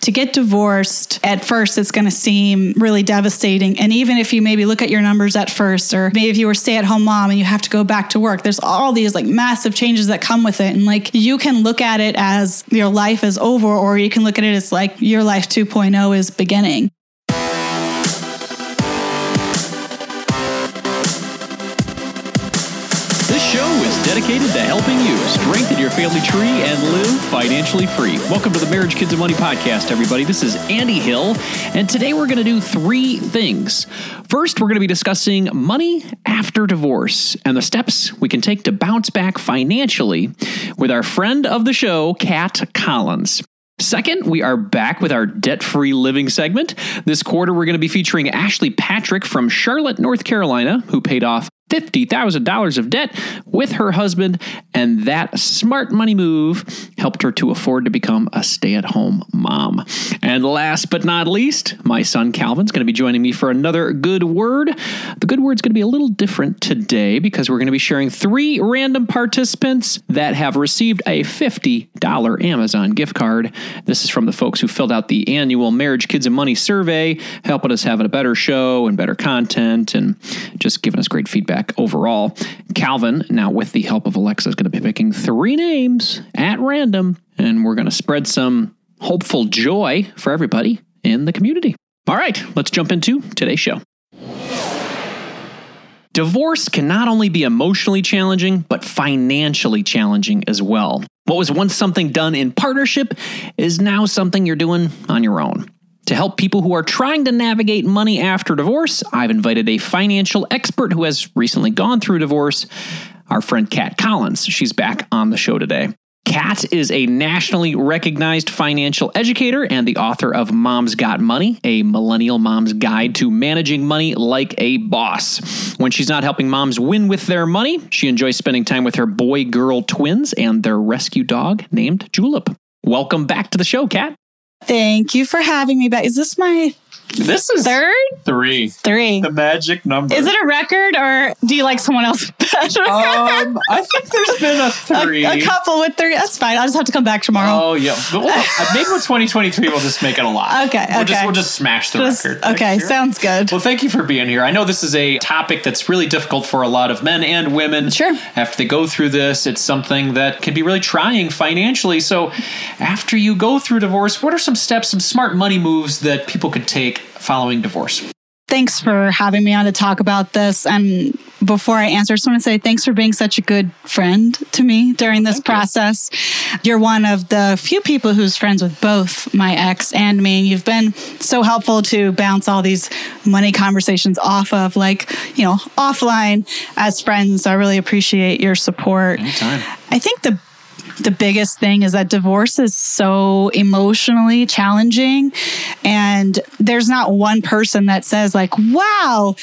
to get divorced at first it's going to seem really devastating. And even if you maybe look at your numbers at first or maybe if you were stay at home mom and you have to go back to work there's all these like massive changes that come with it. And like you can look at it as your life is over or you can look at it as like your life 2.0 is beginning dedicated to helping you strengthen your family tree and live financially free. Welcome to the Marriage, Kids, and Money podcast, everybody. This is Andy Hill, and today we're going to do three things. First, we're going to be discussing money after divorce and the steps we can take to bounce back financially with our friend of the show, Cat Collins. Second, we are back with our debt free living segment. This quarter, we're going to be featuring Ashley Patrick from Charlotte, North Carolina, who paid off $50,000 of debt with her husband, and that smart money move helped her to afford to become a stay at home mom. And last but not least, my son Calvin's going to be joining me for another good word. The good word's going to be a little different today because we're going to be sharing three random participants that have received a $50 Amazon gift card. This is from the folks who filled out the annual Marriage, Kids, and Money survey, helping us have a better show and better content and just giving us great feedback overall. Calvin, now with the help of Alexa, is going to be picking three names at random, and we're going to spread some hopeful joy for everybody in the community. All right, let's jump into today's show. Divorce can not only be emotionally challenging, but financially challenging as well. What was once something done in partnership is now something you're doing on your own. To help people who are trying to navigate money after divorce, I've invited a financial expert who has recently gone through divorce, our friend Cat Collins. She's back on the show today. Cat is a nationally recognized financial educator and the author of Mom's Got Money, a millennial mom's guide to managing money like a boss. When she's not helping moms win with their money, she enjoys spending time with her boy girl twins and their rescue dog named Julep. Welcome back to the show, Cat. Thank you for having me back. Is this my this is third? Three. Three. The magic number. Is it a record or do you like someone else? Um, I think there's been a three. A, a, couple with three. That's fine. I'll just have to come back tomorrow. Oh, yeah. But we'll, maybe with 2023, we'll just make it a lot. Okay. We'll, okay. Just, we'll just smash the just, record. Okay. Sounds good. Well, thank you for being here. I know this is a topic that's really difficult for a lot of men and women. Sure. After they go through this, it's something that can be really trying financially. So, after you go through divorce, what are some steps, some smart money moves that people could take following divorce. Thanks for having me on to talk about this. And before I answer, I just want to say thanks for being such a good friend to me during this Thank process. You. are one of the few people who's friends with both my ex and me. And you've been so helpful to bounce all these money conversations off of, like, you know, offline as friends. So I really appreciate your support. Anytime. I think the the biggest thing is that divorce is so emotionally challenging. And there's not one person that says like wow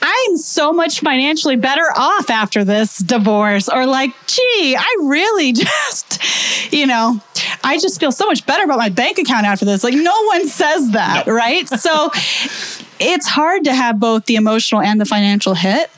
i'm so much financially better off after this divorce. Or like gee i really just you know i just feel so much better about my bank account after this. Like no one says that no. right? So it's hard to have both the emotional and the financial hit.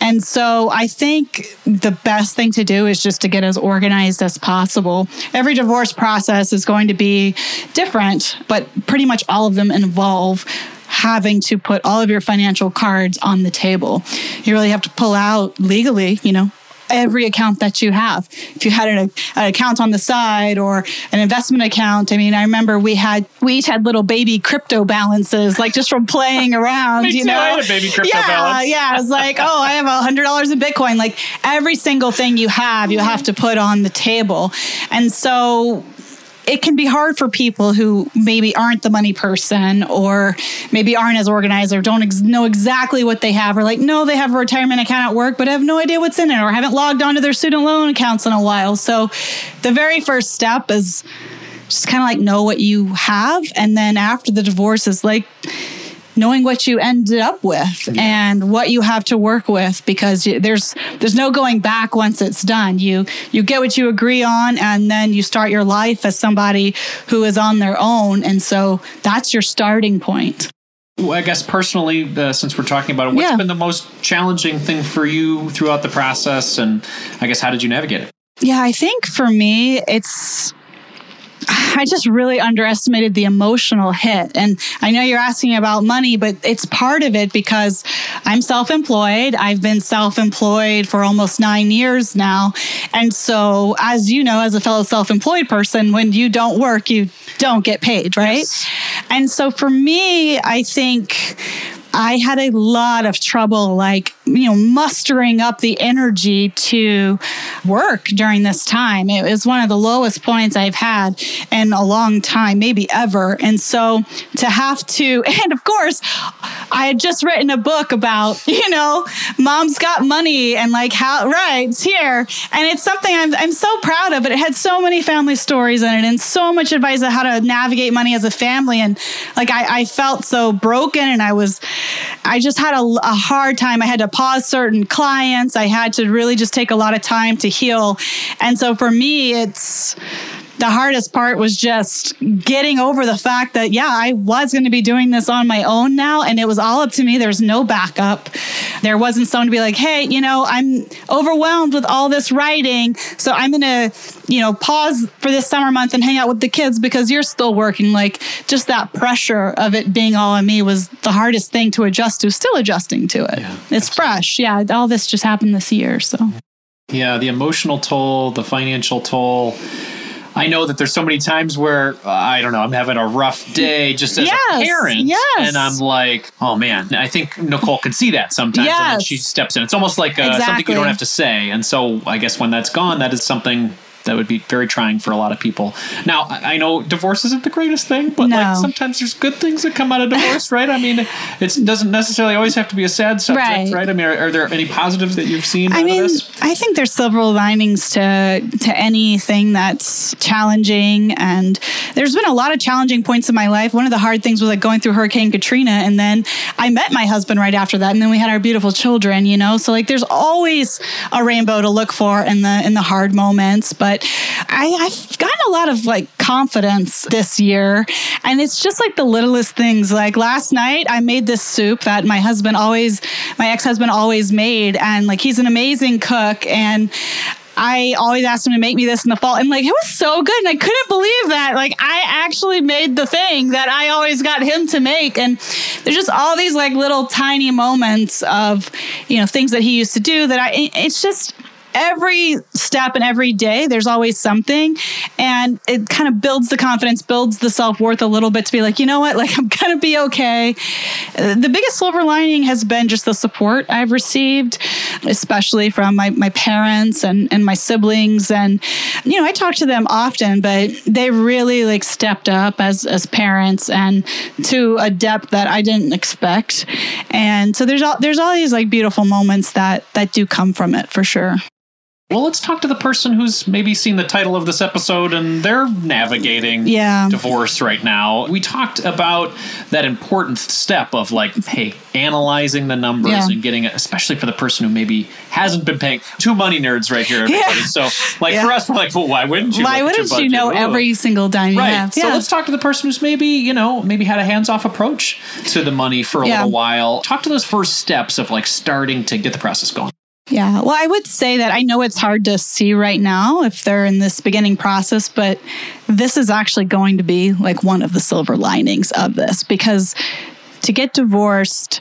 And so I think the best thing to do is just to get as organized as possible. Every divorce process is going to be different, but pretty much all of them involve having to put all of your financial cards on the table. You really have to pull out legally, you know, every account that you have. If you had an, an, account on the side or an investment account, I mean, I remember we had we each had little baby crypto balances, like just from playing around. you too. know, I had a baby crypto yeah, balance. yeah. I was like, oh, I have a hundred dollars in Bitcoin. Like every single thing you have, you have to put on the table, and so it can be hard for people who maybe aren't the money person or maybe aren't as organized or don't ex- know exactly what they have or like no they have a retirement account at work but have no idea what's in it or haven't logged onto their student loan accounts in a while. So the very first step is just kind of like know what you have. And then after the divorce is like knowing what you ended up with yeah. and what you have to work with because you, there's there's no going back once it's done you you get what you agree on and then you start your life as somebody who is on their own and so that's your starting point I guess personally, uh, since we're talking about it, what's yeah. been the most challenging thing for you throughout the process? And I guess how did you navigate it? Yeah, I think for me, it's I just really underestimated the emotional hit. And I know you're asking about money, but it's part of it because I'm self employed. I've been self employed for almost nine years now. And so, as you know, as a fellow self employed person, when you don't work, you don't get paid, right? Yes. And so for me, I think I had a lot of trouble, like, you know, mustering up the energy to work during this time. It was one of the lowest points I've had in a long time, maybe ever. And so to have to, and of course, I had just written a book about, you know, mom's got money and like how, right, it's here. And it's something I'm, I'm so proud of, but it had so many family stories in it and so much advice on how to navigate money as a family. And like, I, I felt so broken and I was, I just had a, a hard time. I had to pause certain clients. I had to really just take a lot of time to heal. And so for me, it's, the hardest part was just getting over the fact that, yeah, I was going to be doing this on my own now. And it was all up to me. There's no backup. There wasn't someone to be like, hey, you know, I'm overwhelmed with all this writing. So I'm going to, you know, pause for this summer month and hang out with the kids because you're still working. Like just that pressure of it being all on me was the hardest thing to adjust to, still adjusting to it. Yeah, it's absolutely. fresh. Yeah. All this just happened this year. So. Yeah, the emotional toll, the financial toll, I know that there's so many times where uh, I don't know, I'm having a rough day just as yes, a parent, yes. and I'm like, oh man, I think Nicole can see that sometimes, yes. and then she steps in. It's almost like uh, exactly. something you don't have to say, and so I guess when that's gone, that is something that would be very trying for a lot of people. Now, I know divorce isn't the greatest thing, but no. like sometimes there's good things that come out of divorce, right? I mean, it doesn't necessarily always have to be a sad subject, right? right? I mean, are, are, there any positives that you've seen? I mean, I think there's several linings to to anything that's challenging, and there's been a lot of challenging points in my life. One of the hard things was like going through Hurricane Katrina, and then I met my husband right after that, and then we had our beautiful children. You know, so like there's always a rainbow to look for in the in the hard moments, but but I, I've gotten a lot of like confidence this year. And it's just like the littlest things. Like last night, I made this soup that my husband always, my ex husband always made. And like he's an amazing cook. And I always asked him to make me this in the fall. And like, it was so good. And I couldn't believe that. Like, I actually made the thing that I always got him to make. And there's just all these like little tiny moments of, you know, things that he used to do that I, it's just, every step and every day there's always something. And it kind of builds the confidence builds the self-worth a little bit to be like you know what? Like i'm gonna be okay. Uh, the biggest silver lining has been just the support i've received especially from my, my parents and, and my siblings. And you know i talk to them often but they really like stepped up as as parents and to a depth that i didn't expect. And so there's all there's all these like beautiful moments that that do come from it for sure well, let's talk to the person who's maybe seen the title of this episode and they're navigating yeah. divorce right now. We talked about that important step of like, hey, analyzing the numbers yeah. and getting it, especially for the person who maybe hasn't been paying. Two money nerds right here, everybody. Yeah. So, like for us, we're like, well, why wouldn't you? Why wouldn't you know Ooh. every single dime right. you have? So let's talk to the person who's maybe you know maybe had a hands off approach to the money for a little while. Talk to those first steps of like starting to get the process going. Yeah. Well, I would say that I know it's hard to see right now if they're in this beginning process, but this is actually going to be like one of the silver linings of this because to get divorced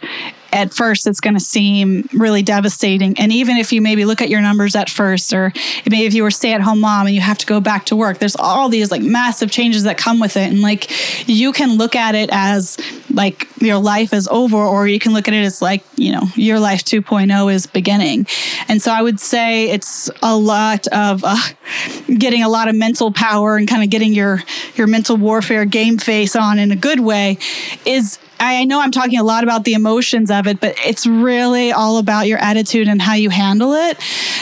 at first it's going to seem really devastating. And even if you maybe look at your numbers at first, or maybe if you were stay at home mom and you have to go back to work, there's all these like massive changes that come with it. And like you can look at it as like your life is over, or you can look at it as like, you know, your life 2.0 is beginning. And so I would say it's a lot of uh, getting a lot of mental power and kind of getting your, your mental warfare game face on in a good way is I know I'm talking a lot about the emotions of it, but it's really all about your attitude and how you handle it.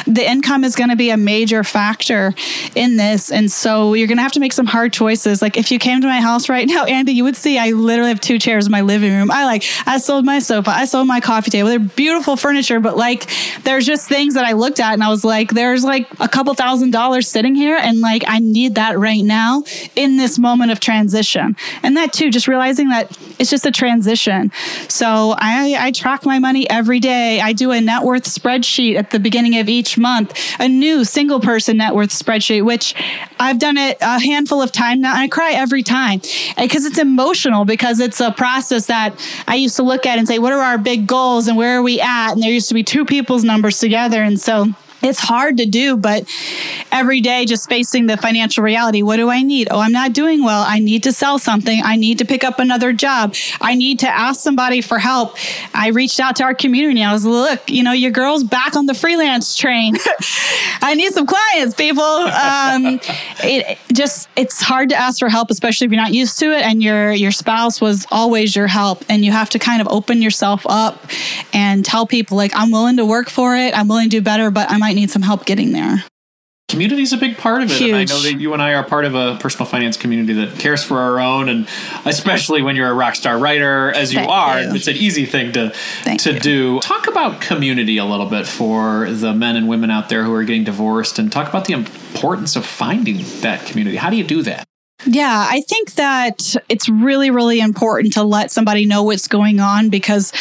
The income is going to be a major factor in this. And so you're going to have to make some hard choices. Like if you came to my house right now, Andy, you would see I literally have two chairs in my living room. I like, I sold my sofa, I sold my coffee table. They're beautiful furniture, but like there's just things that I looked at and I was like, there's like a couple thousand dollars sitting here. And like, I need that right now in this moment of transition. And that too, just realizing that it's just a transition transition. So I, I track my money every day. I do a net worth spreadsheet at the beginning of each month, a new single person net worth spreadsheet, which I've done it a handful of times now. And I cry every time eh, because it's emotional because it's a process that I used to look at and say, what are our big goals and where are we at? And there used to be two people's numbers together. And so it's hard to do, but every day just facing the financial reality. What do I need? Oh, I'm not doing well. I need to sell something. I need to pick up another job. I need to ask somebody for help. I reached out to our community. I was, look, you know, your girl's back on the freelance train. I need some clients, people. Um, it just, it's hard to ask for help, especially if you're not used to it and your, your spouse was always your help. And you have to kind of open yourself up and tell people like, I'm willing to work for it. I'm willing to do better, but I might need some help getting there. Community is a big part of it. Huge. And I know that you and I are part of a personal finance community that cares for our own, and especially when you're a rock star writer, as you Thank are, you. it's an easy thing to Thank to you. do. Talk about community a little bit for the men and women out there who are getting divorced, and talk about the importance of finding that community. How do you do that? Yeah, I think that it's really, really important to let somebody know what's going on because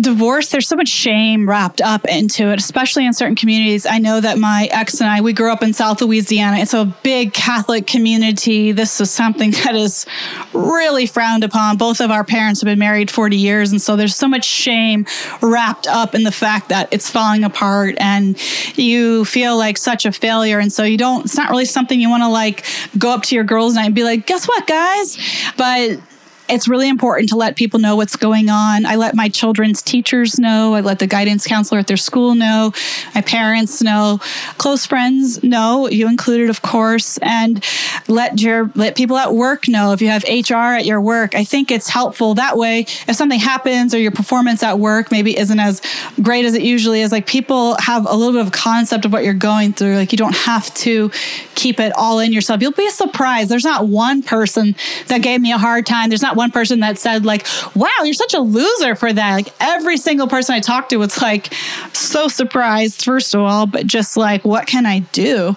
divorce, there's so much shame wrapped up into it, especially in certain communities. I know that my ex and I, we grew up in South Louisiana. It's a big Catholic community. This is something that is really frowned upon. Both of our parents have been married 40 years. And so there's so much shame wrapped up in the fact that it's falling apart and you feel like such a failure. And so you don't, it's not really something you want to like go up to your girls' night and be like, guess what, guys? But it's really important to let people know what's going on. I let my children's teachers know. I let the guidance counselor at their school know. My parents know. Close friends know. You included, of course, and let your let people at work know. If you have HR at your work, I think it's helpful that way. If something happens or your performance at work maybe isn't as great as it usually is, like people have a little bit of concept of what you're going through. Like you don't have to keep it all in yourself. You'll be surprised. There's not one person that gave me a hard time. There's not one person that said like, "Wow, you're such a loser for that." Like every single person I talked to was like so surprised first of all, but just like, "What can I do?"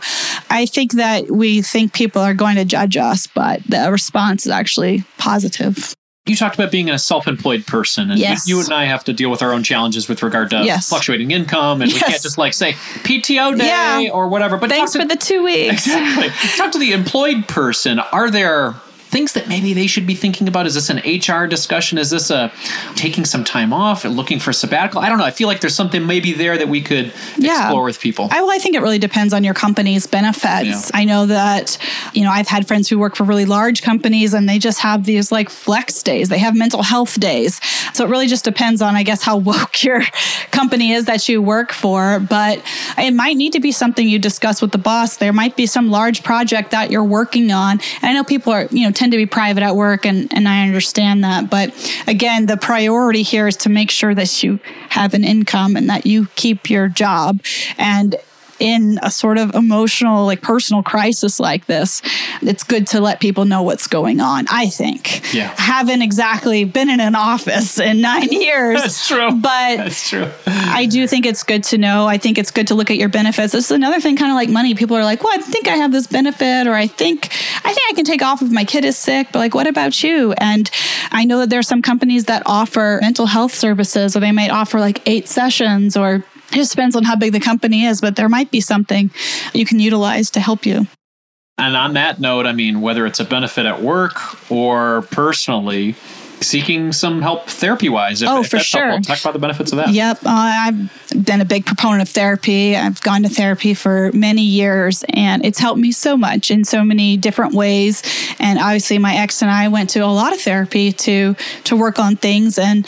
I think that we think people are going to judge us, but the response is actually positive you talked about being a self-employed person and yes. you and i have to deal with our own challenges with regard to yes. fluctuating income and yes. we can't just like say pto day yeah. or whatever but thanks to, for the two weeks exactly talk to the employed person are there things that maybe they should be thinking about? Is this an HR discussion? Is this a taking some time off and looking for sabbatical? I don't know. I feel like there's something maybe there that we could yeah. explore with people. I, well, I think it really depends on your company's benefits. Yeah. I know that, you know, I've had friends who work for really large companies and they just have these like flex days. They have mental health days. So it really just depends on, I guess, how woke your company is that you work for. But it might need to be something you discuss with the boss. There might be some large project that you're working on. And I know people are, you know, tend to be private at work, and, and I understand that. But again, the priority here is to make sure that you have an income and that you keep your job. And in a sort of emotional, like personal crisis like this, it's good to let people know what's going on. I think. Yeah. Haven't exactly been in an office in nine years. That's true. But that's true. I do think it's good to know. I think it's good to look at your benefits. This is another thing, kind of like money. People are like, "Well, I think I have this benefit," or "I think I think I can take off if my kid is sick." But like, what about you? And I know that there are some companies that offer mental health services, or they might offer like eight sessions or it just depends on how big the company is, but there might be something you can utilize to help you. And on that note, I mean, whether it's a benefit at work or personally, seeking some help therapy wise. Oh, if for sure. Helpful. Talk about the benefits of that. Yep. Uh, I've been a big proponent of therapy. I've gone to therapy for many years and it's helped me so much in so many different ways. And obviously my ex and I went to a lot of therapy to to work on things and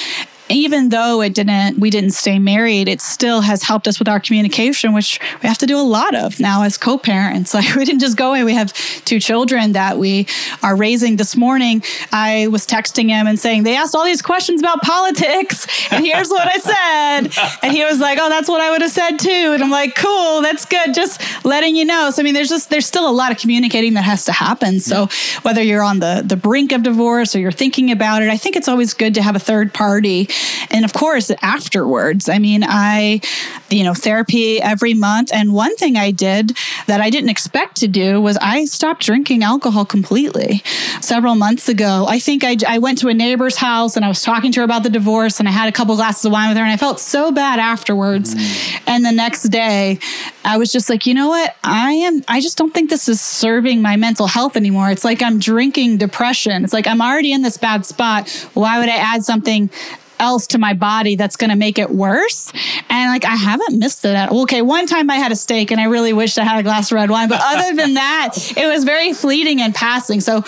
even though it didn't, we didn't stay married, it still has helped us with our communication, which we have to do a lot of now as co parents. Like we didn't just go away. We have two children that we are raising. This morning, I was texting him and saying, They asked all these questions about politics, and here's what I said. And he was like, Oh, that's what I would have said too. And I'm like, Cool, that's good. Just letting you know. So, I mean, there's just, there's still a lot of communicating that has to happen. So, whether you're on the, the brink of divorce or you're thinking about it, I think it's always good to have a third party and of course, afterwards, I mean, I, you know, therapy every month. And one thing I did that I didn't expect to do was I stopped drinking alcohol completely several months ago. I think I, I went to a neighbor's house and I was talking to her about the divorce and I had a couple glasses of wine with her and I felt so bad afterwards. Mm. And the next day, I was just like, you know what? I am, I just don't think this is serving my mental health anymore. It's like I'm drinking depression. It's like I'm already in this bad spot. Why would I add something else to my body that's going to make it worse. And like, I haven't missed it at Okay, one time I had a steak and I really wished I had a glass of red wine. But other than that, it was very fleeting and passing. So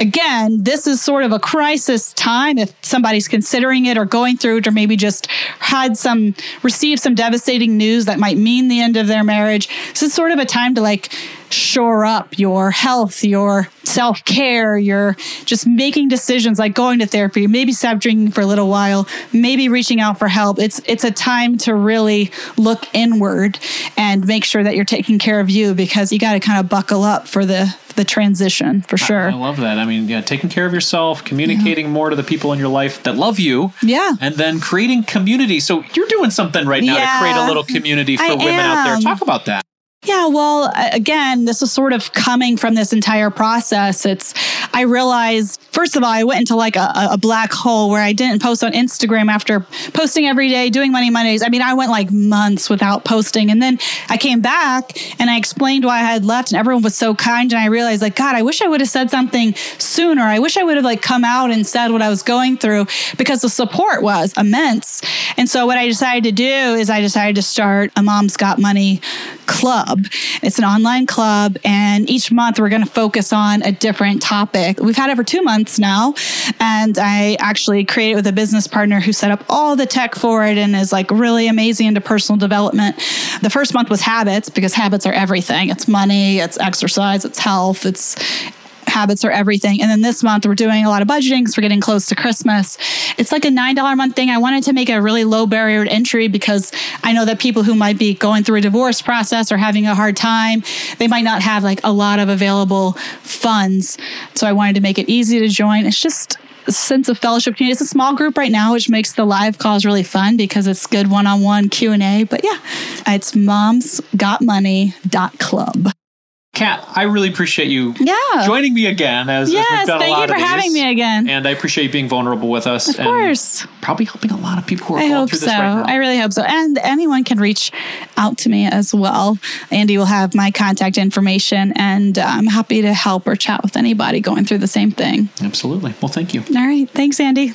again, this is sort of a crisis time if somebody's considering it or going through it or maybe just had some, received some devastating news that might mean the end of their marriage. This is sort of a time to like, shore up your health, your self care, your just making decisions like going to therapy, maybe stop drinking for a little while, maybe reaching out for help. It's it's a time to really look inward and make sure that you're taking care of you because you got to kind of buckle up for the the transition for sure. I, I, love that. I mean, yeah, taking care of yourself, communicating yeah. more to the people in your life that love you. Yeah. And then creating community. So you're doing something right now yeah. to create a little community for I women am. out there. Talk about that. Yeah, well, again, this is sort of coming from this entire process. It's, I realized, first of all, I went into like a, a, black hole where I didn't post on Instagram after posting every day, doing Money Mondays. I mean, I went like months without posting. And then I came back and I explained why I had left, and everyone was so kind. And I realized, like, God, I wish I would have said something sooner. I wish I would have like come out and said what I was going through because the support was immense. And so, what I decided to do is I decided to start a Mom's Got Money club. It's an online club, and each month we're going to focus on a different topic. We've had it for two months now, and I actually created it with a business partner who set up all the tech for it and is like really amazing into personal development. The first month was habits because habits are everything. It's money, it's exercise, it's health, it's habits are everything. And then this month we're doing a lot of budgeting because we're getting close to Christmas. It's like a $9 a month thing. I wanted to make a really low barrier to entry because I know that people who might be going through a divorce process or having a hard time, they might not have like a lot of available funds. So I wanted to make it easy to join. It's just a sense of fellowship community. It's a small group right now, which makes the live calls really fun because it's good one-on-one Q&A. But yeah, it's momsgotmoney.club. Cat, I really appreciate you yeah. joining me again. As, yes, as thank you for having me again. And I appreciate you being vulnerable with us. Of course. Probably helping a lot of people who are I going through so. this right now. I really hope so. And anyone can reach out to me as well. Andy will have my contact information, and I'm happy to help or chat with anybody going through the same thing. Absolutely. Well, thank you. All right. Thanks, Andy.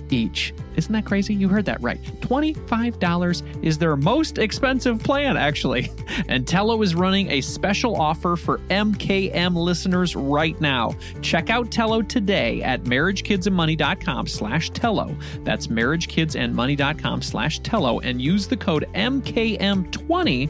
each. Isn't that crazy? You heard that right. $25 is their most expensive plan, actually. And Tello is running a special offer for MKM listeners right now. Check out Tello today at marriagekidsandmoney.com slash Tello. That's marriagekidsandmoney.com slash Tello and use the code MKM20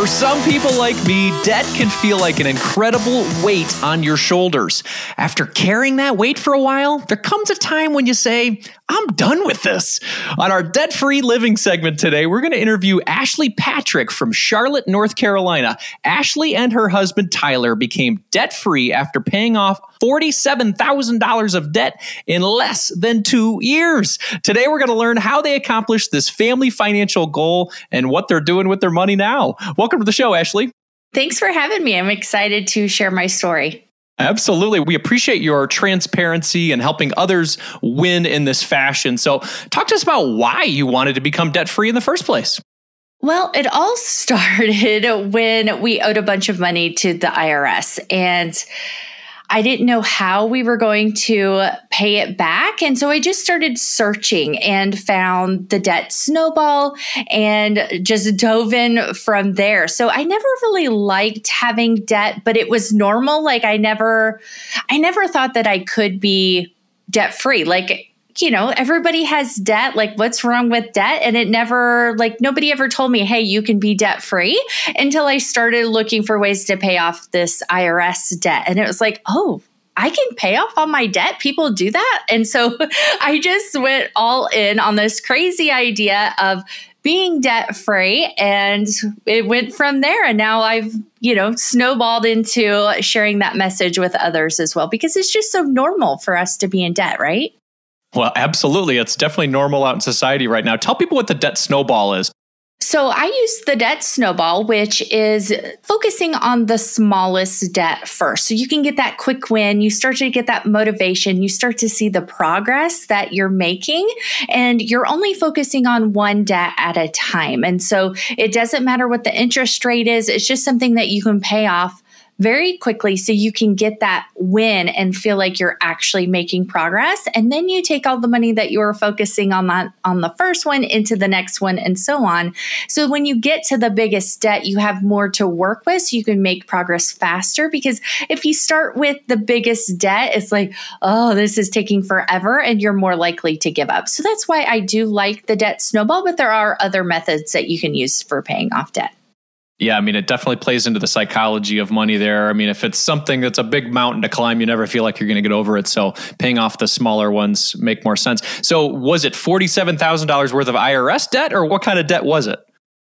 For some people like me, debt can feel like an incredible weight on your shoulders. After carrying that weight for a while, there comes a time when you say, I'm done with this. On our debt free living segment today, we're going to interview Ashley Patrick from Charlotte, North Carolina. Ashley and her husband Tyler became debt free after paying off $47,000 of debt in less than two years. Today, we're going to learn how they accomplished this family financial goal and what they're doing with their money now. Welcome to the show, Ashley. Thanks for having me. I'm excited to share my story. Absolutely. We appreciate your transparency and helping others win in this fashion. So, talk to us about why you wanted to become debt free in the first place. Well, it all started when we owed a bunch of money to the IRS. And I didn't know how we were going to pay it back. And so I just started searching and found the debt snowball and just dove in from there. So I never really liked having debt, but it was normal. Like I never, I never thought that I could be debt free. Like you know, everybody has debt. Like, what's wrong with debt? And it never, like, nobody ever told me, hey, you can be debt free until I started looking for ways to pay off this IRS debt. And it was like, oh, I can pay off all my debt. People do that. And so I just went all in on this crazy idea of being debt free. And it went from there. And now I've, you know, snowballed into sharing that message with others as well, because it's just so normal for us to be in debt, right? Well, absolutely. It's definitely normal out in society right now. Tell people what the debt snowball is. So I use the debt snowball, which is focusing on the smallest debt first. So you can get that quick win. You start to get that motivation. You start to see the progress that you're making, and you're only focusing on one debt at a time. And so it doesn't matter what the interest rate is, it's just something that you can pay off very quickly so you can get that win and feel like you're actually making progress. And then you take all the money that you were focusing on that on the first one into the next one and so on. So when you get to the biggest debt you have more to work with so you can make progress faster. Because if you start with the biggest debt it's like oh this is taking forever and you're more likely to give up. So that's why I do like the debt snowball but there are other methods that you can use for paying off debt yeah, I mean, it definitely plays into the psychology of money there. I mean, if it's something that's a big mountain to climb, you never feel like you're going to get over it. So paying off the smaller ones make more sense. So was it $47,000 worth of IRS debt or what kind of debt was it?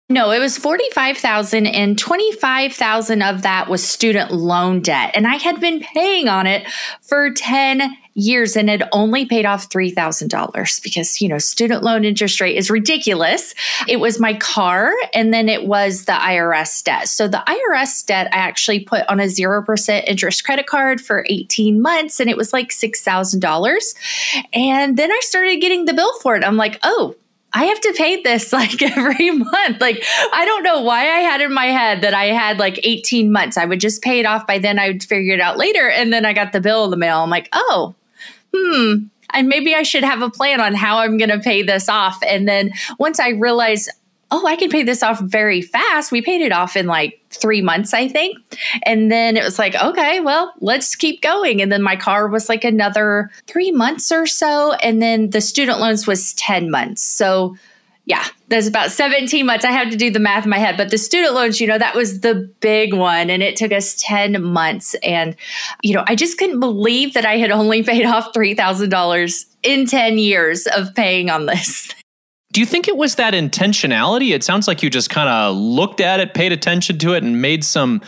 No, it was 45,000 and 25,000 of that was student loan debt. And I had been paying on it for 10 years and had only paid off $3,000 because, you know, student loan interest rate is ridiculous. It was my car and then it was the IRS debt. So the IRS debt I actually put on a 0% interest credit card for 18 months and it was like $6,000. And then I started getting the bill for it. I'm like, oh, I have to pay this like every month. Like, I don't know why I had in my head that I had like 18 months. I would just pay it off by then. I would figure it out later. And then I got the bill in the mail. I'm like, oh, hmm. And maybe I should have a plan on how I'm going to pay this off. And then once I realized, oh, I can pay this off very fast. We paid it off in like three months, I think. And then it was like, okay, well, let's keep going. And then my car was like another three months or so. And then the student loans was 10 months. So, yeah, That's about 17 months. I have to do the math in my head, but the student loans, you know, that was the big one. And it took us 10 months. And, you know, I just couldn't believe that I had only paid off $3,000 in 10 years of paying on this. Do you think it was that intentionality? It sounds like you just kind of looked at it, paid attention to it, and made some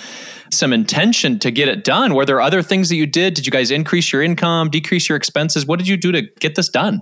some intention to get it done. Were there other things that you did? Did you guys increase your income, decrease your expenses? What did you do to get this done?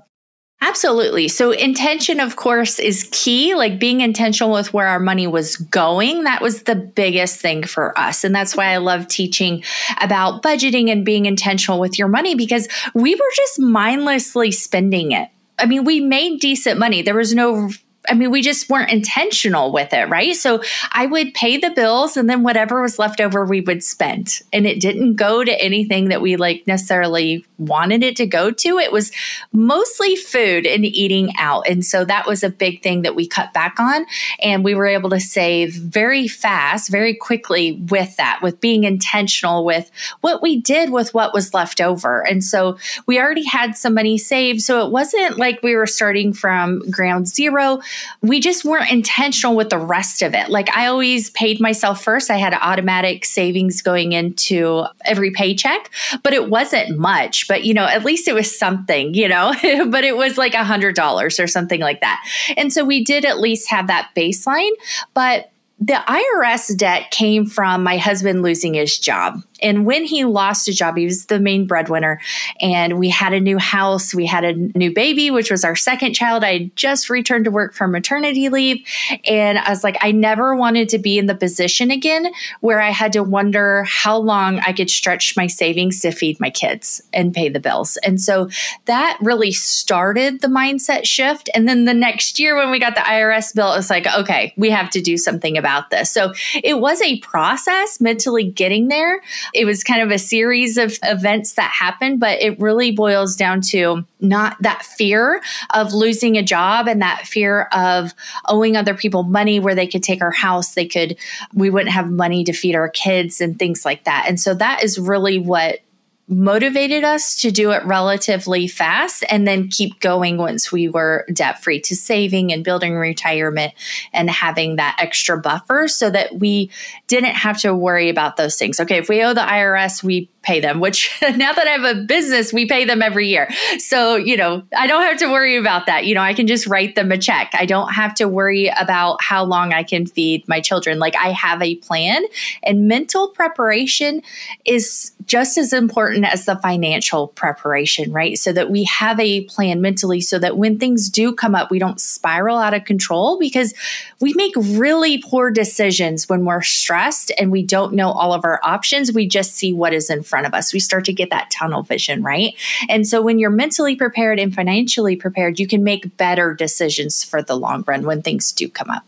Absolutely. So, intention, of course, is key. Like being intentional with where our money was going. That was the biggest thing for us. And that's why I love teaching about budgeting and being intentional with your money because we were just mindlessly spending it. I mean, we made decent money. There was no I mean, we just weren't intentional with it, right? So I would pay the bills and then whatever was left over, we would spend. And it didn't go to anything that we like necessarily wanted it to go to. It was mostly food and eating out. And so that was a big thing that we cut back on. And we were able to save very fast, very quickly with that, with being intentional with what we did with what was left over. And so we already had some money saved. So it wasn't like we were starting from ground zero we just weren't intentional with the rest of it. Like I always paid myself first. I had automatic savings going into every paycheck, but it wasn't much. But you know, at least it was something, you know, but it was like a hundred dollars or something like that. And so we did at least have that baseline. But the IRS debt came from my husband losing his job. And when he lost a job, he was the main breadwinner. And we had a new house. We had a new baby, which was our second child. I just returned to work from maternity leave. And I was like, I never wanted to be in the position again where I had to wonder how long I could stretch my savings to feed my kids and pay the bills. And so that really started the mindset shift. And then the next year, when we got the IRS bill, it was like, okay, we have to do something about this. So it was a process mentally getting there it was kind of a series of events that happened, but it really boils down to not that fear of losing a job and that fear of owing other people money where they could take our house, they could, we wouldn't have money to feed our kids and things like that. And so that is really what motivated us to do it relatively fast and then keep going once we were debt free to saving and building retirement and having that extra buffer so that we didn't have to worry about those things. Okay, if we owe the IRS, we pay them, which now that I have a business, we pay them every year. So, you know, I don't have to worry about that. You know, I can just write them a check. I don't have to worry about how long I can feed my children. Like I have a plan, and mental preparation is just as important as the financial preparation, right? So that we have a plan mentally so that when things do come up, we don't spiral out of control because we make really poor decisions when we're stressed and we don't know all of our options. We just see what is in front of us. We start to get that tunnel vision, right? And so when you're mentally prepared and financially prepared, you can make better decisions for the long run when things do come up.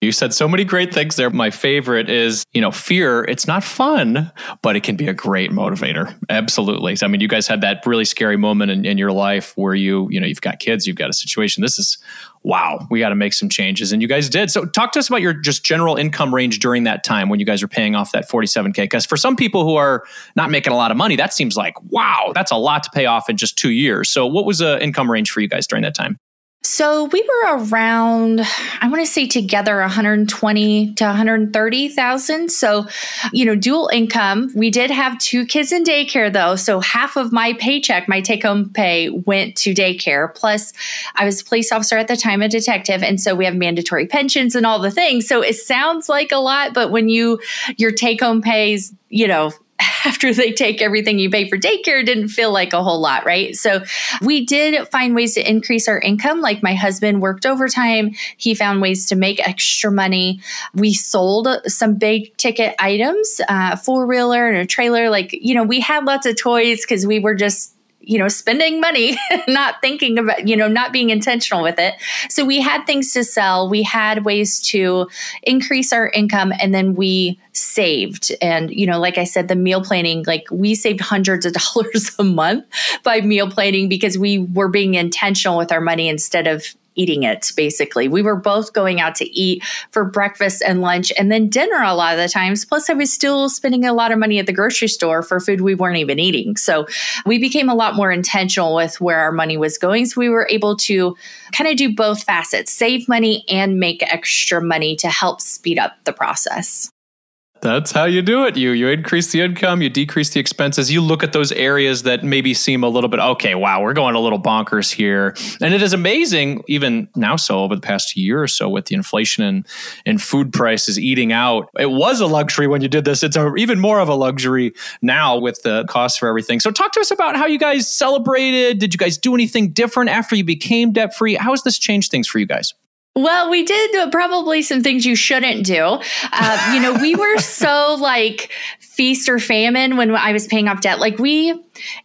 You said so many great things there. My favorite is, you know, fear. It's not fun, but it can be a great motivator. Absolutely. I mean, you guys had that really scary moment in, in your life where you, you know, you've got kids, you've got a situation. This is, wow, we got to make some changes. And you guys did. So talk to us about your just general income range during that time when you guys were paying off that 47K. Because for some people who are not making a lot of money, that seems like, wow, that's a lot to pay off in just two years. So what was the income range for you guys during that time? So we were around, I want to say together 120 to 130,000. So, you know, dual income. We did have two kids in daycare though. So half of my paycheck, my take home pay went to daycare. Plus, I was a police officer at the time, a detective. And so we have mandatory pensions and all the things. So it sounds like a lot, but when you, your take home pays, you know, after they take everything you pay for daycare didn't feel like a whole lot, right? So we did find ways to increase our income. Like my husband worked overtime, he found ways to make extra money. We sold some big ticket items, uh, four wheeler and a trailer. Like, you know, we had lots of toys because we were just you know, spending money, not thinking about, you know, not being intentional with it. So we had things to sell. We had ways to increase our income and then we saved. And, you know, like I said, the meal planning, like we saved hundreds of dollars a month by meal planning because we were being intentional with our money instead of eating it, basically. We were both going out to eat for breakfast and lunch and then dinner a lot of the times. Plus, I was still spending a lot of money at the grocery store for food we weren't even eating. So we became a lot more intentional with where our money was going. So we were able to kind of do both facets save money and make extra money to help speed up the process. That's how you do it. You you increase the income, you decrease the expenses. You look at those areas that maybe seem a little bit okay. Wow, we're going a little bonkers here, and it is amazing. Even now, so over the past year or so, with the inflation and and food prices eating out, it was a luxury when you did this. It's a, even more of a luxury now with the cost for everything. So, talk to us about how you guys celebrated. Did you guys do anything different after you became debt free? How has this changed things for you guys? Well, we did probably some things you shouldn't do. Uh, you know, we were so like feast or famine when I was paying off debt. Like, we,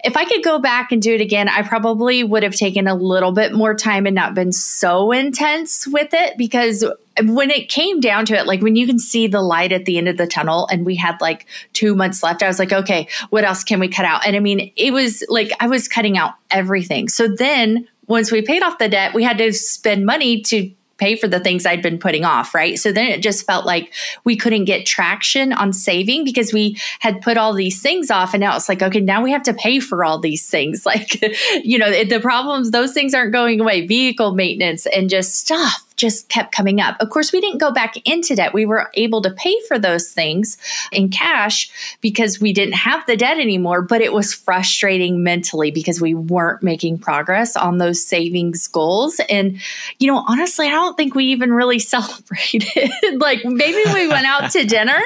if I could go back and do it again, I probably would have taken a little bit more time and not been so intense with it because when it came down to it, like when you can see the light at the end of the tunnel and we had like two months left, I was like, okay, what else can we cut out? And I mean, it was like I was cutting out everything. So then once we paid off the debt, we had to spend money to pay for the things I'd been putting off, right? So then it just felt like we couldn't get traction on saving because we had put all these things off. And now it's like, okay, now we have to pay for all these things. Like, you know, the problems, those things aren't going away, vehicle maintenance and just stuff just kept coming up. Of course, we didn't go back into debt. We were able to pay for those things in cash because we didn't have the debt anymore, but it was frustrating mentally because we weren't making progress on those savings goals. And, you know, honestly, I don't think we even really celebrated. like maybe we went out to dinner,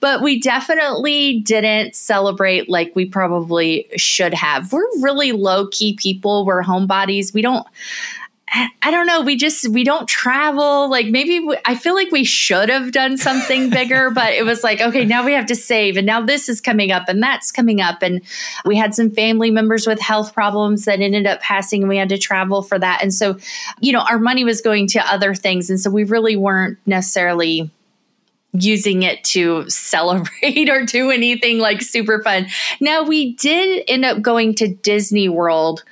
but we definitely didn't celebrate like we probably should have. We're really low key people, we're homebodies. We don't I don't know. We just we don't travel. Like maybe we, I feel like we should have done something bigger, but it was like okay, now we have to save, and now this is coming up, and that's coming up, and we had some family members with health problems that ended up passing, and we had to travel for that, and so you know our money was going to other things, and so we really weren't necessarily using it to celebrate or do anything like super fun. Now we did end up going to Disney World.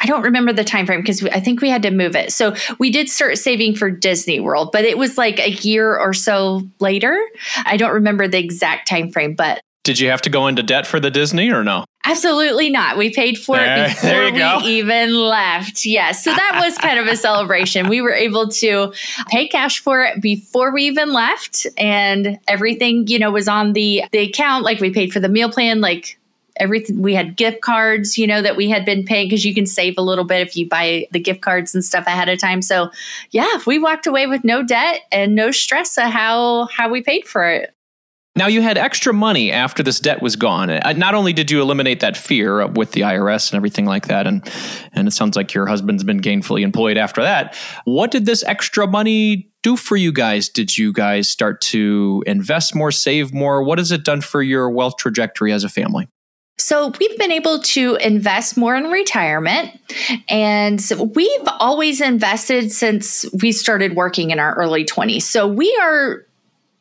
I don't remember the time frame because I think we had to move it. So we did start saving for Disney World, but it was like a year or so later. I don't remember the exact time frame, but did you have to go into debt for the Disney or no? Absolutely not. We paid for there, it before we go. even left. Yes. So that was kind of a celebration. We were able to pay cash for it before we even left and everything, you know, was on the the account like we paid for the meal plan like everything we had gift cards you know that we had been paying because you can save a little bit if you buy the gift cards and stuff ahead of time so yeah we walked away with no debt and no stress of how how we paid for it now, you had extra money after this debt was gone. Uh, not only did you eliminate that fear with the IRS and everything like that, and, and it sounds like your husband's been gainfully employed after that. What did this extra money do for you guys? Did you guys start to invest more, save more? What has it done for your wealth trajectory as a family? So, we've been able to invest more in retirement, and we've always invested since we started working in our early 20s. So, we are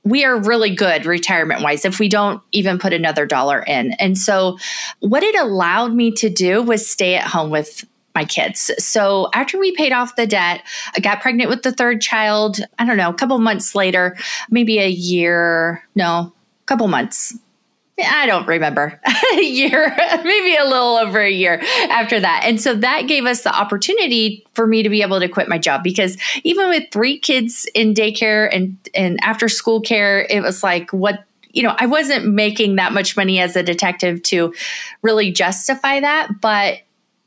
we are really good retirement wise if we don't even put another dollar in. And so, what it allowed me to do was stay at home with my kids. So, after we paid off the debt, I got pregnant with the third child. I don't know, a couple months later, maybe a year, no, a couple months I don't remember a year, maybe a little over a year after that. And so that gave us the opportunity for me to be able to quit my job because even with three kids in daycare and, and after school care, it was like, what, you know, I wasn't making that much money as a detective to really justify that. But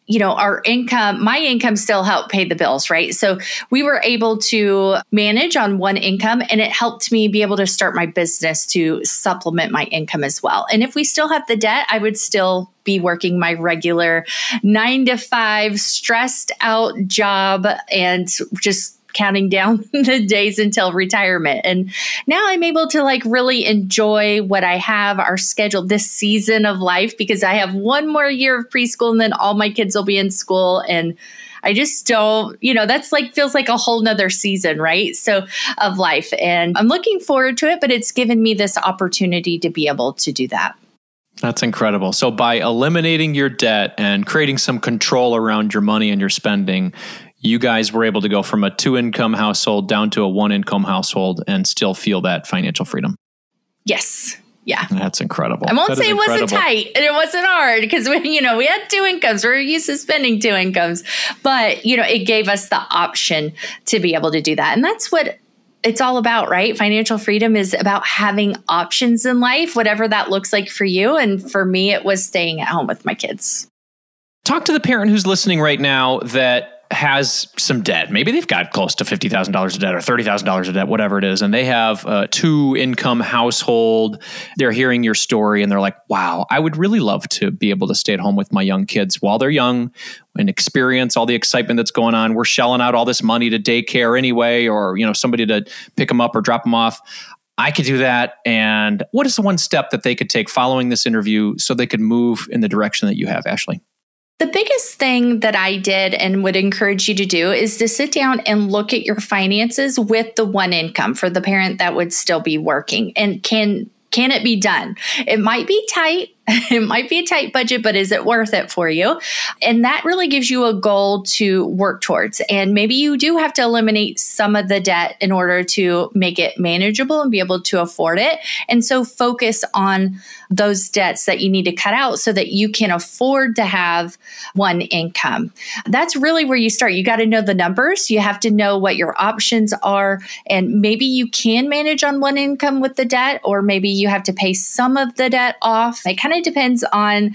you know, our income, my income still helped pay the bills, right? So we were able to manage on one income and it helped me be able to start my business to supplement my income as well. And if we still had the debt, I would still be working my regular nine to five, stressed out job and just counting down the days until retirement. And now I'm able to like really enjoy what I have, our schedule, this season of life, because I have one more year of preschool and then all my kids will be in school. And I just don't, you know, that's like feels like a whole nother season, right? So of life. And I'm looking forward to it, but it's given me this opportunity to be able to do that. That's incredible. So, by eliminating your debt and creating some control around your money and your spending, you guys were able to go from a two income household down to a one income household and still feel that financial freedom. Yes. Yeah. That's incredible. I won't that say it wasn't tight and it wasn't hard because we, you know, we had two incomes. We are used to spending two incomes, but you know, it gave us the option to be able to do that. And that's what it's all about, right? Financial freedom is about having options in life, whatever that looks like for you. And for me, it was staying at home with my kids. Talk to the parent who's listening right now that has some debt. Maybe they've got close to fifty thousand dollars of debt or thirty thousand dollars of debt, whatever it is, and they have a two income household. They're hearing your story and they're like, "Wow, I would really love to be able to stay at home with my young kids while they're young and experience all the excitement that's going on. We're shelling out all this money to daycare anyway, or you know somebody to pick them up or drop them off." I could do that. And what is the one step that they could take following this interview so they could move in the direction that you have, Ashley? The biggest thing that I did and would encourage you to do is to sit down and look at your finances with the one income for the parent that would still be working and can can it be done? It might be tight. It might be a tight budget, but is it worth it for you? And that really gives you a goal to work towards. And maybe you do have to eliminate some of the debt in order to make it manageable and be able to afford it. And so focus on those debts that you need to cut out so that you can afford to have one income. That's really where you start. You got to know the numbers, you have to know what your options are, and maybe you can manage on one income with the debt, or maybe you have to pay some of the debt off. It kind of depends on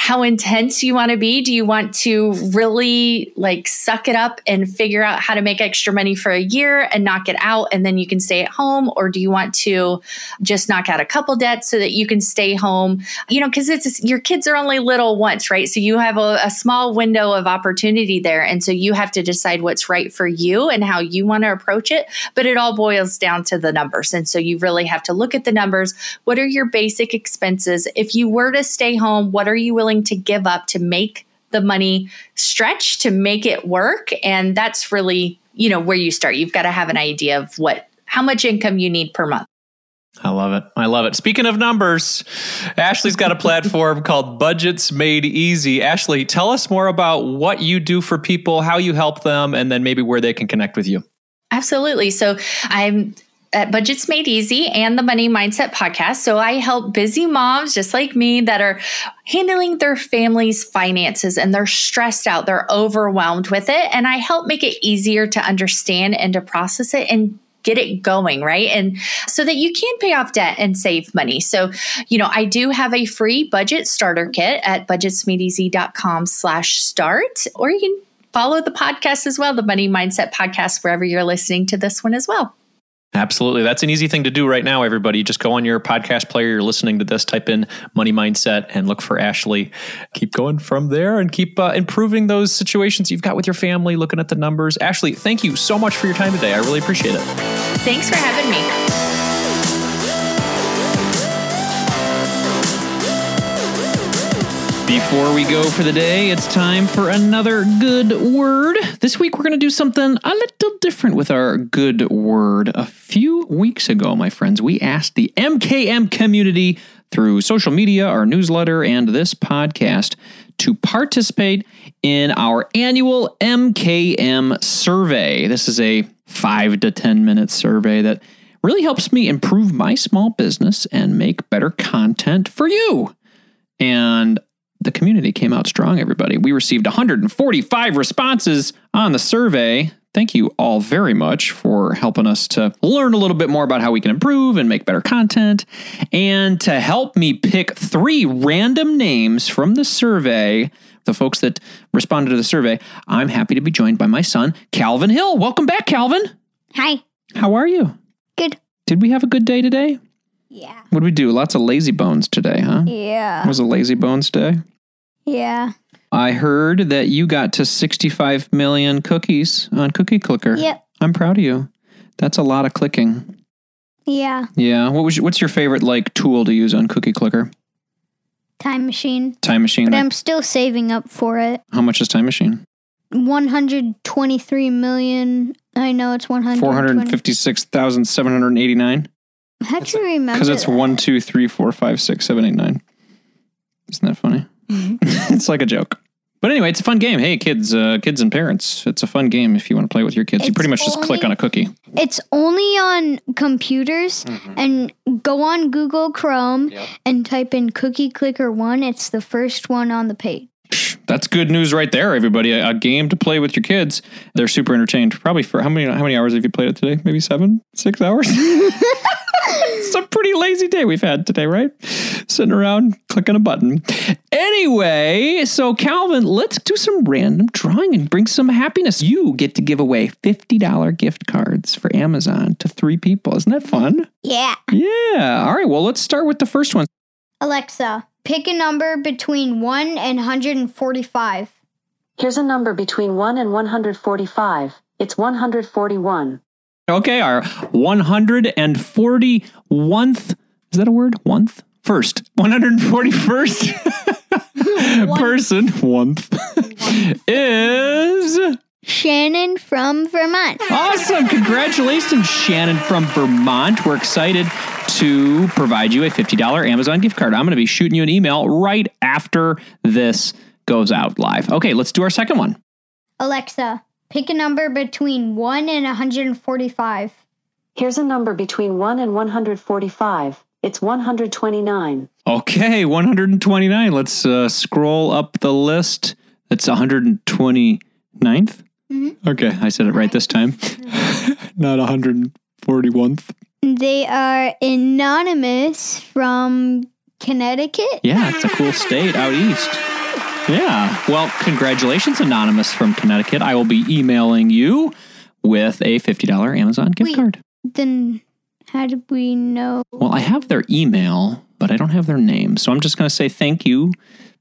how intense you want to be. Do you want to really like suck it up and figure out how to make extra money for a year and knock it out and then you can stay at home? Or do you want to just knock out a couple debts so that you can stay home? You know, because it's your kids are only little once, right? So you have a, a small window of opportunity there. And so you have to decide what's right for you and how you want to approach it. But it all boils down to the numbers. And so you really have to look at the numbers. What are your basic expenses? If you were to stay home, what are you willing willing to give up to make the money stretch to make it work and that's really you know where you start you've got to have an idea of what how much income you need per month I love it. I love it. Speaking of numbers, Ashley's got a platform called Budgets Made Easy. Ashley, tell us more about what you do for people, how you help them, and then maybe where they can connect with you. Absolutely. So I'm at Budgets Made Easy and the Money Mindset podcast. So I help busy moms just like me that are handling their family's finances and they're stressed out, they're overwhelmed with it. And I help make it easier to understand and to process it and get it going, right? And so that you can pay off debt and save money. So, you know, I do have a free budget starter kit at budgetsmadeeasy.com slash start, or you can follow the podcast as well, the Money Mindset podcast, wherever you're listening to this one as well. Absolutely. That's an easy thing to do right now, everybody. Just go on your podcast player, you're listening to this, type in money mindset and look for Ashley. Keep going from there and keep uh, improving those situations you've got with your family, looking at the numbers. Ashley, thank you so much for your time today. I really appreciate it. Thanks for having me. Before we go for the day, it's time for another good word. This week, we're going to do something a little different with our good word. A few weeks ago, my friends, we asked the MKM community through social media, our newsletter, and this podcast to participate in our annual MKM survey. This is a five to 10 minute survey that really helps me improve my small business and make better content for you. And the community came out strong, everybody. We received 145 responses on the survey. Thank you all very much for helping us to learn a little bit more about how we can improve and make better content. And to help me pick three random names from the survey, the folks that responded to the survey, I'm happy to be joined by my son, Calvin Hill. Welcome back, Calvin. Hi. How are you? Good. Did we have a good day today? Yeah. What did we do? Lots of lazy bones today, huh? Yeah. It was a lazy bones day. Yeah. I heard that you got to 65 million cookies on Cookie Clicker. Yep. I'm proud of you. That's a lot of clicking. Yeah. Yeah. What was your, what's your favorite like tool to use on Cookie Clicker? Time machine. Time machine. But like- I'm still saving up for it. how much is time machine? 123 million. I know it's 100. 456,789. How'd you remember? Because it's that? one, two, three, four, five, six, seven, eight, nine. Isn't that funny? Mm-hmm. it's like a joke. But anyway, it's a fun game. Hey, kids, uh, kids and parents, it's a fun game if you want to play with your kids. It's you pretty much just click on a cookie. It's only on computers and go on Google Chrome and type in Cookie Clicker 1. It's the first one on the page. That's good news right there, everybody. A, a game to play with your kids. They're super entertained. Probably for how many how many hours have you played it today? Maybe seven, six hours. it's a pretty lazy day we've had today, right? Sitting around clicking a button. Anyway, so Calvin, let's do some random drawing and bring some happiness. You get to give away fifty dollar gift cards for Amazon to three people. Isn't that fun? Yeah. Yeah. All right. Well, let's start with the first one. Alexa, pick a number between 1 and 145. Here's a number between 1 and 145. It's 141. Okay, our 141th, is that a word? One First, 141st person, one is Shannon from Vermont. awesome. Congratulations, Shannon from Vermont. We're excited to provide you a $50 Amazon gift card. I'm going to be shooting you an email right after this goes out live. Okay, let's do our second one. Alexa, pick a number between 1 and 145. Here's a number between 1 and 145. It's 129. Okay, 129. Let's uh, scroll up the list. It's 129th. Okay, I said it right this time. Not 141th. They are anonymous from Connecticut. Yeah, it's a cool state out east. Yeah. Well, congratulations, Anonymous from Connecticut. I will be emailing you with a $50 Amazon gift Wait. card. Then how did we know? Well, I have their email, but I don't have their name. So I'm just going to say thank you,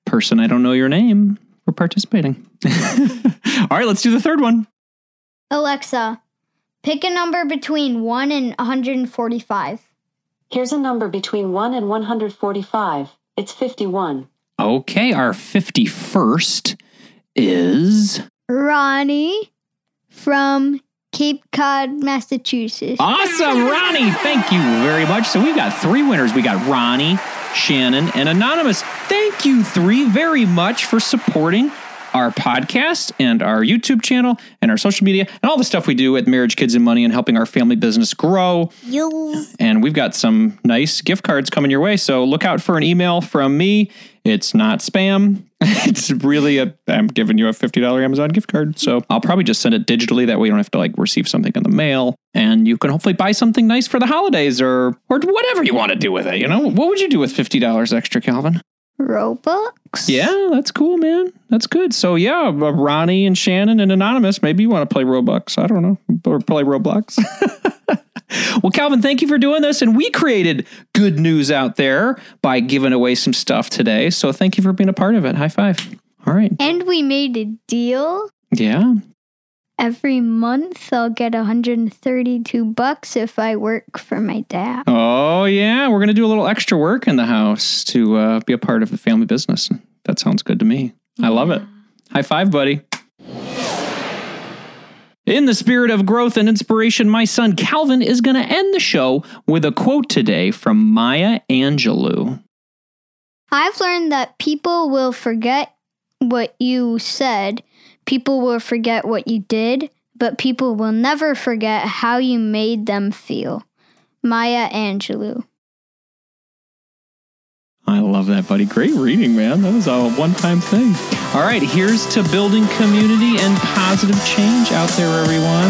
person I don't know your name, for participating. All right, let's do the third one. Alexa, pick a number between 1 and 145. Here's a number between 1 and 145. It's 51. Okay, our 51st is Ronnie from Cape Cod, Massachusetts. awesome, Ronnie. Thank you very much. So we've got three winners. We got Ronnie, Shannon, and Anonymous. Thank you three very much for supporting our podcast and our YouTube channel and our social media and all the stuff we do at Marriage, Kids, and Money and helping our family business grow. You. And we've got some nice gift cards coming your way. So look out for an email from me. It's not spam. it's really a, I'm giving you a $50 Amazon gift card. So I'll probably just send it digitally. That way you don't have to like receive something in the mail. And you can hopefully buy something nice for the holidays or, or whatever you want to do with it. You know, what would you do with $50 extra, Calvin? Robux? Yeah, that's cool, man. That's good. So yeah, uh, Ronnie and Shannon and Anonymous, maybe you want to play Robux. I don't know. Or play Roblox. well, Calvin, thank you for doing this. And we created good news out there by giving away some stuff today. So thank you for being a part of it. High five. All right. And we made a deal. Yeah. Every month I'll get 132 bucks if I work for my dad. Oh, yeah. We're going to do a little extra work in the house to uh, be a part of the family business. That sounds good to me. I love it. High five, buddy. In the spirit of growth and inspiration, my son Calvin is going to end the show with a quote today from Maya Angelou. I've learned that people will forget what you said, people will forget what you did, but people will never forget how you made them feel. Maya Angelou. I love that, buddy. Great reading, man. That was a one time thing. All right, here's to building community and positive change out there, everyone.